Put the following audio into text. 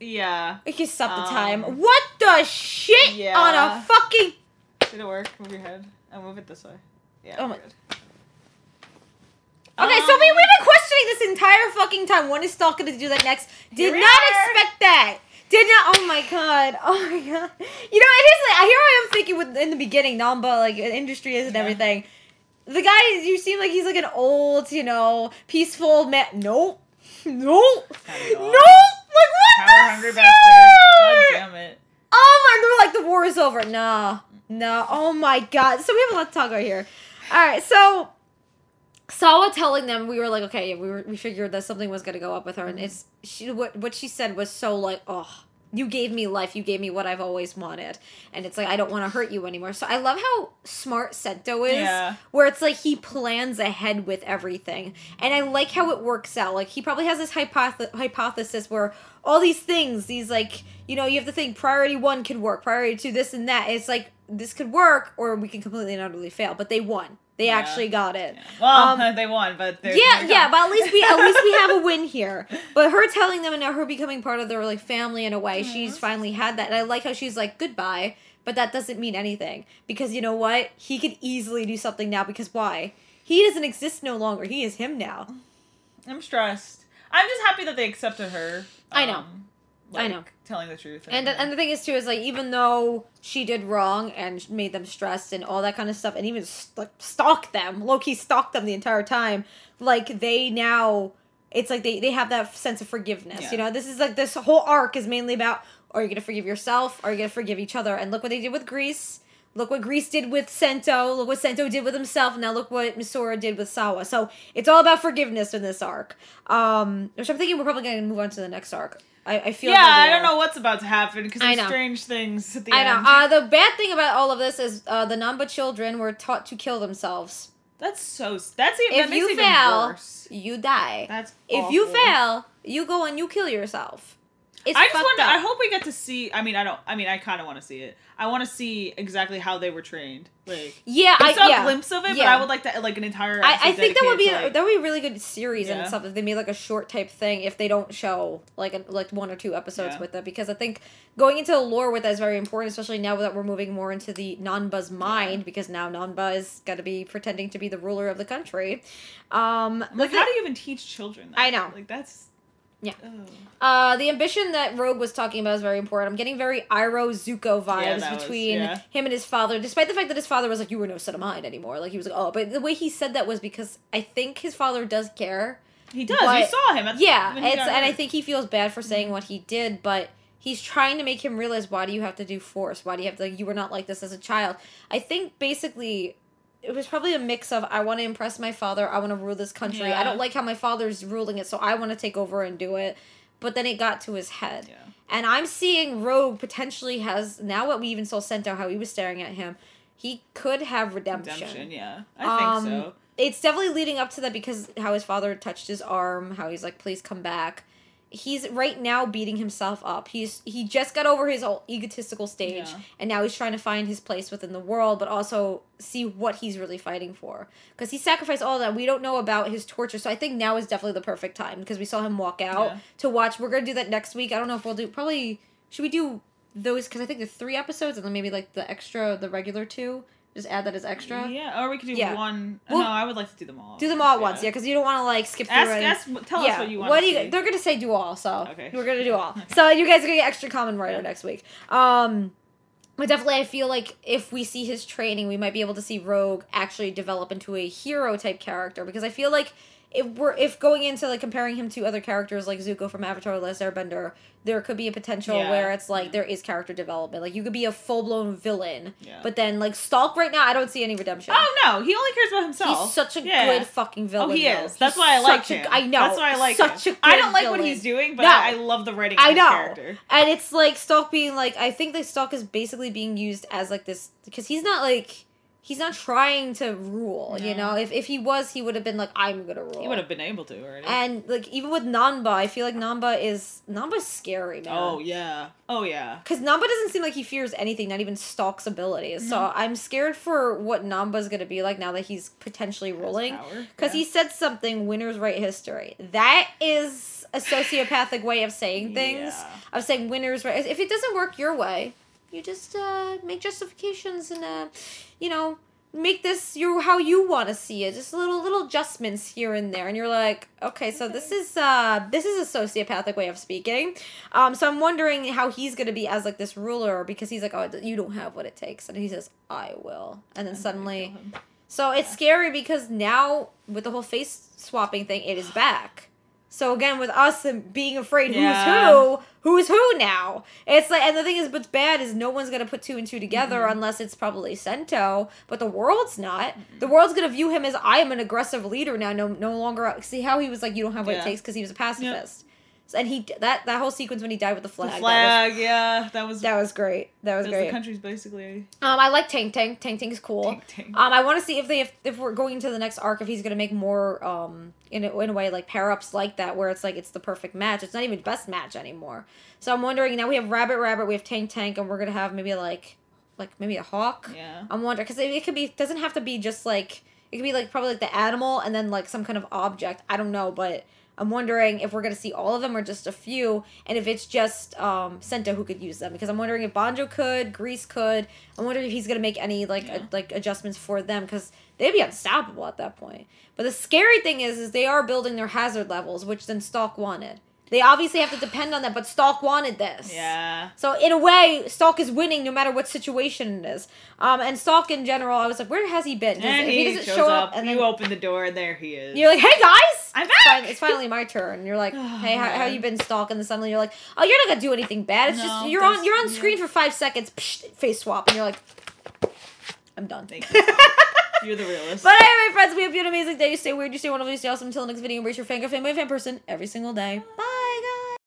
Yeah. We can stop the Um, time. What the shit yeah. on a fucking Did it work? Move your head. I'll move it this way. Yeah. Oh my- good. Okay, so Um, we, we've been questioning this entire fucking time. When is Stalker gonna do that next? Did not expect that. Did not. Oh my god. Oh my god. You know, it is like here I am thinking with in the beginning, Namba like industry is and Yeah. everything. The guy, you seem like he's like an old, you know, peaceful man. Nope. Nope. Not at all. Nope. Power hungry bastard. God damn it. Oh my, they're like the war is over. Nah, no. Oh my god. So we have a lot to talk about here. All right, so Sawa telling them we were like, okay, we were we figured that something was gonna go up with her, and it's she what what she said was so like, oh, you gave me life, you gave me what I've always wanted, and it's like I don't want to hurt you anymore. So I love how smart Sento is, Yeah. where it's like he plans ahead with everything, and I like how it works out. Like he probably has this hypoth- hypothesis where all these things, these like you know, you have to think priority one could work, priority two, this and that. It's like this could work, or we can completely and utterly fail. But they won. They Yeah. actually got it. Yeah. Well, Um, they won, but Yeah, yeah, but at least we at least we have a win here. But her telling them and now her becoming part of their like family in a way, Mhm, she's finally had that. And I like how she's like goodbye, but that doesn't mean anything because you know what? He could easily do something now because why? He doesn't exist no longer. He is him now. I'm stressed. I'm just happy that they accepted her. I know. Um, I know. Telling the truth. And the, and the thing is too is like even though she did wrong and made them stressed and all that kind of stuff and even like stalked them, Loki stalked them the entire time. Like they now, it's like they they have that sense of forgiveness. Yeah. You know, this is like this whole arc is mainly about are you gonna forgive yourself? Are you gonna forgive each other? And look what they did with Grease. Look what Grease did with Sento. Look what Sento did with himself. Now look what Misora did with Sawa. So it's all about forgiveness in this arc. Um, which I'm thinking we're probably gonna move on to the next arc. I, I feel yeah, like I don't know what's about to happen because there's strange things at the I know. Uh, the bad thing about all of this is uh, the Namba children were taught to kill themselves. that's so. That's even. If that you fail, worse. you die. That's. if you fail, you go and you kill yourself. It's I just want. I hope we get to see. I mean, I don't. I mean, I kind of want to see it. I want to see exactly how they were trained. Like, yeah, I saw yeah. a glimpse of it, but I would like to like an entire. I, I think that would be to, like- that would be a really good series and stuff if they made like a short type thing if they don't show like a, like one or two episodes Yeah. with it because I think going into the lore with that is very important especially now that we're moving more into the Namba's mind because now Nanba is got to be pretending to be the ruler of the country. Um, Like, how do you even teach children? That? I know. Like, that's. Yeah. Ugh. Uh, the ambition that Rogue was talking about is very important. I'm getting very Iroh Zuko vibes Yeah, that was- between yeah. him and his father, despite the fact that his father was like, "You were no son of mine anymore." Like he was like, "Oh," but the way he said that was because I think his father does care. He does. you saw him. At Yeah, and I think he feels bad for saying what he did, but he's trying to make him realize why do you have to do force? Why do you have to? You were not like this as a child. I think basically. It was probably a mix of I want to impress my father, I want to rule this country. I don't like how my father's ruling it, so I want to take over and do it. But then it got to his head. Yeah. And I'm seeing Rogue potentially has now what we even saw Sento how he was staring at him. He could have redemption. Redemption. Yeah, I Um, think so. It's definitely leading up to that because how his father touched his arm, how he's like, "Please come back." He's right now beating himself up. He's he just got over his whole egotistical stage, Yeah. and now he's trying to find his place within the world, but also see what he's really fighting for. Because he sacrificed all that. We don't know about his torture, so I think now is definitely the perfect time because we saw him walk out Yeah. to watch. We're gonna do that next week. I don't know if we'll do probably. Should we do those? Because I think there's three episodes, and then maybe like the extra, the regular two. Just add that as extra. Yeah, or we could do Yeah. one. Well, no, I would like to do them all. Do them all at once, yeah, because you don't want to like skip through. Ask, ask, tell yeah. us what you want. What do you? see. They're gonna say do all, so Okay. we're gonna do all. Okay. So you guys are gonna get extra Kamen Rider Yeah. next week. Um, but definitely, I feel like if we see his training, we might be able to see Rogue actually develop into a hero type character because I feel like if we're if going into like comparing him to other characters like Zuko from Avatar: The Last Airbender, there could be a potential Yeah. where it's like there is character development. Like you could be a full blown villain, Yeah. but then like Stalk right now, I don't see any redemption. Oh no, he only cares about himself. He's such a Yeah. good fucking oh, villain. Oh, he though. is. That's He's why I like him. I know. That's why I like such him. a I don't like what he's doing, but No. I, I love the writing of I know. character. And it's like Stalk being like I think that Stalk is basically being used as like this because he's not like he's not trying to rule, you know. If if he was, he would have been like I'm to rule. He would have been able to already. And like even with Namba, I feel like Namba is Namba's scary, man. oh yeah. Oh yeah. Because Namba doesn't seem like he fears anything, not even Stalk's abilities. So Mhm. I'm scared for what Namba's gonna be like now that he's potentially ruling. Because yeah. he said something, winners write history. That is a sociopathic way of saying things. Yeah. Of saying winners right. If it doesn't work your way, you just uh, make justifications and uh, you know make this your how you want to see it. Just little little adjustments here and there, and you're like, okay, so this is uh this is a sociopathic way of speaking. Um, so I'm wondering how he's gonna be as like this ruler because he's like, oh, you don't have what it takes, and he says, I will, and then I'm suddenly. So it's scary because now with the whole face swapping thing, it is back. So again, with us and being afraid Yeah. who's who, who's who now? It's like, and the thing is, what's bad is no one's gonna put two and two together Mm-hmm. unless it's probably Sento. But the world's not. The world's gonna view him as I am an aggressive leader now. No, no longer. See how he was like, you don't have what Yeah. it takes because he was a pacifist. So, and he that that whole sequence when he died with the The flag. flag, yeah, that was That was, that was great. That was great. the country's basically Um, I like Tank Tank. Tank Tank's cool. Tank Tank. Um, I want to see if they if, if we're going to the next arc if he's gonna make more um in a, in a way like pair ups like that where it's like it's the perfect match. It's not even best match anymore. So I'm wondering now we have Rabbit Rabbit, we have Tank Tank, and we're gonna have maybe like like maybe a hawk. yeah. I'm wondering because it, it could be doesn't have to be just like it could be like probably like the animal and then like some kind of object. I don't know, but I'm wondering if we're gonna see all of them or just a few, and if it's just um Sento who could use them because I'm wondering if Banjo could, Grease could. I'm wondering if he's gonna make any like Yeah. a, like adjustments for them because they'd be unstoppable at that point. But the scary thing is, is they are building their hazard levels, which then Stalk wanted. They obviously have to depend on that, but Stalk wanted this. Yeah. So in a way, Stalk is winning no matter what situation it is. Um, and Stalk in general, I was like, where has he been? And if he, doesn't shows show up, and you then open the door, and there he is. you're like, hey guys, I'm back! It's finally my turn. You're like, hey, how, how you been, Stalk? And then suddenly you're like, oh, you're not gonna do anything bad. It's No, just you're on you're on yeah. screen for five seconds, psh, face swap, and you're like, I'm done. Thank you. You're the realist. But anyway, friends, we hope you have an amazing day. You stay weird, you stay wonderful, you stay awesome. Until the next video, embrace your fan, fan, fan person every single day. Bye.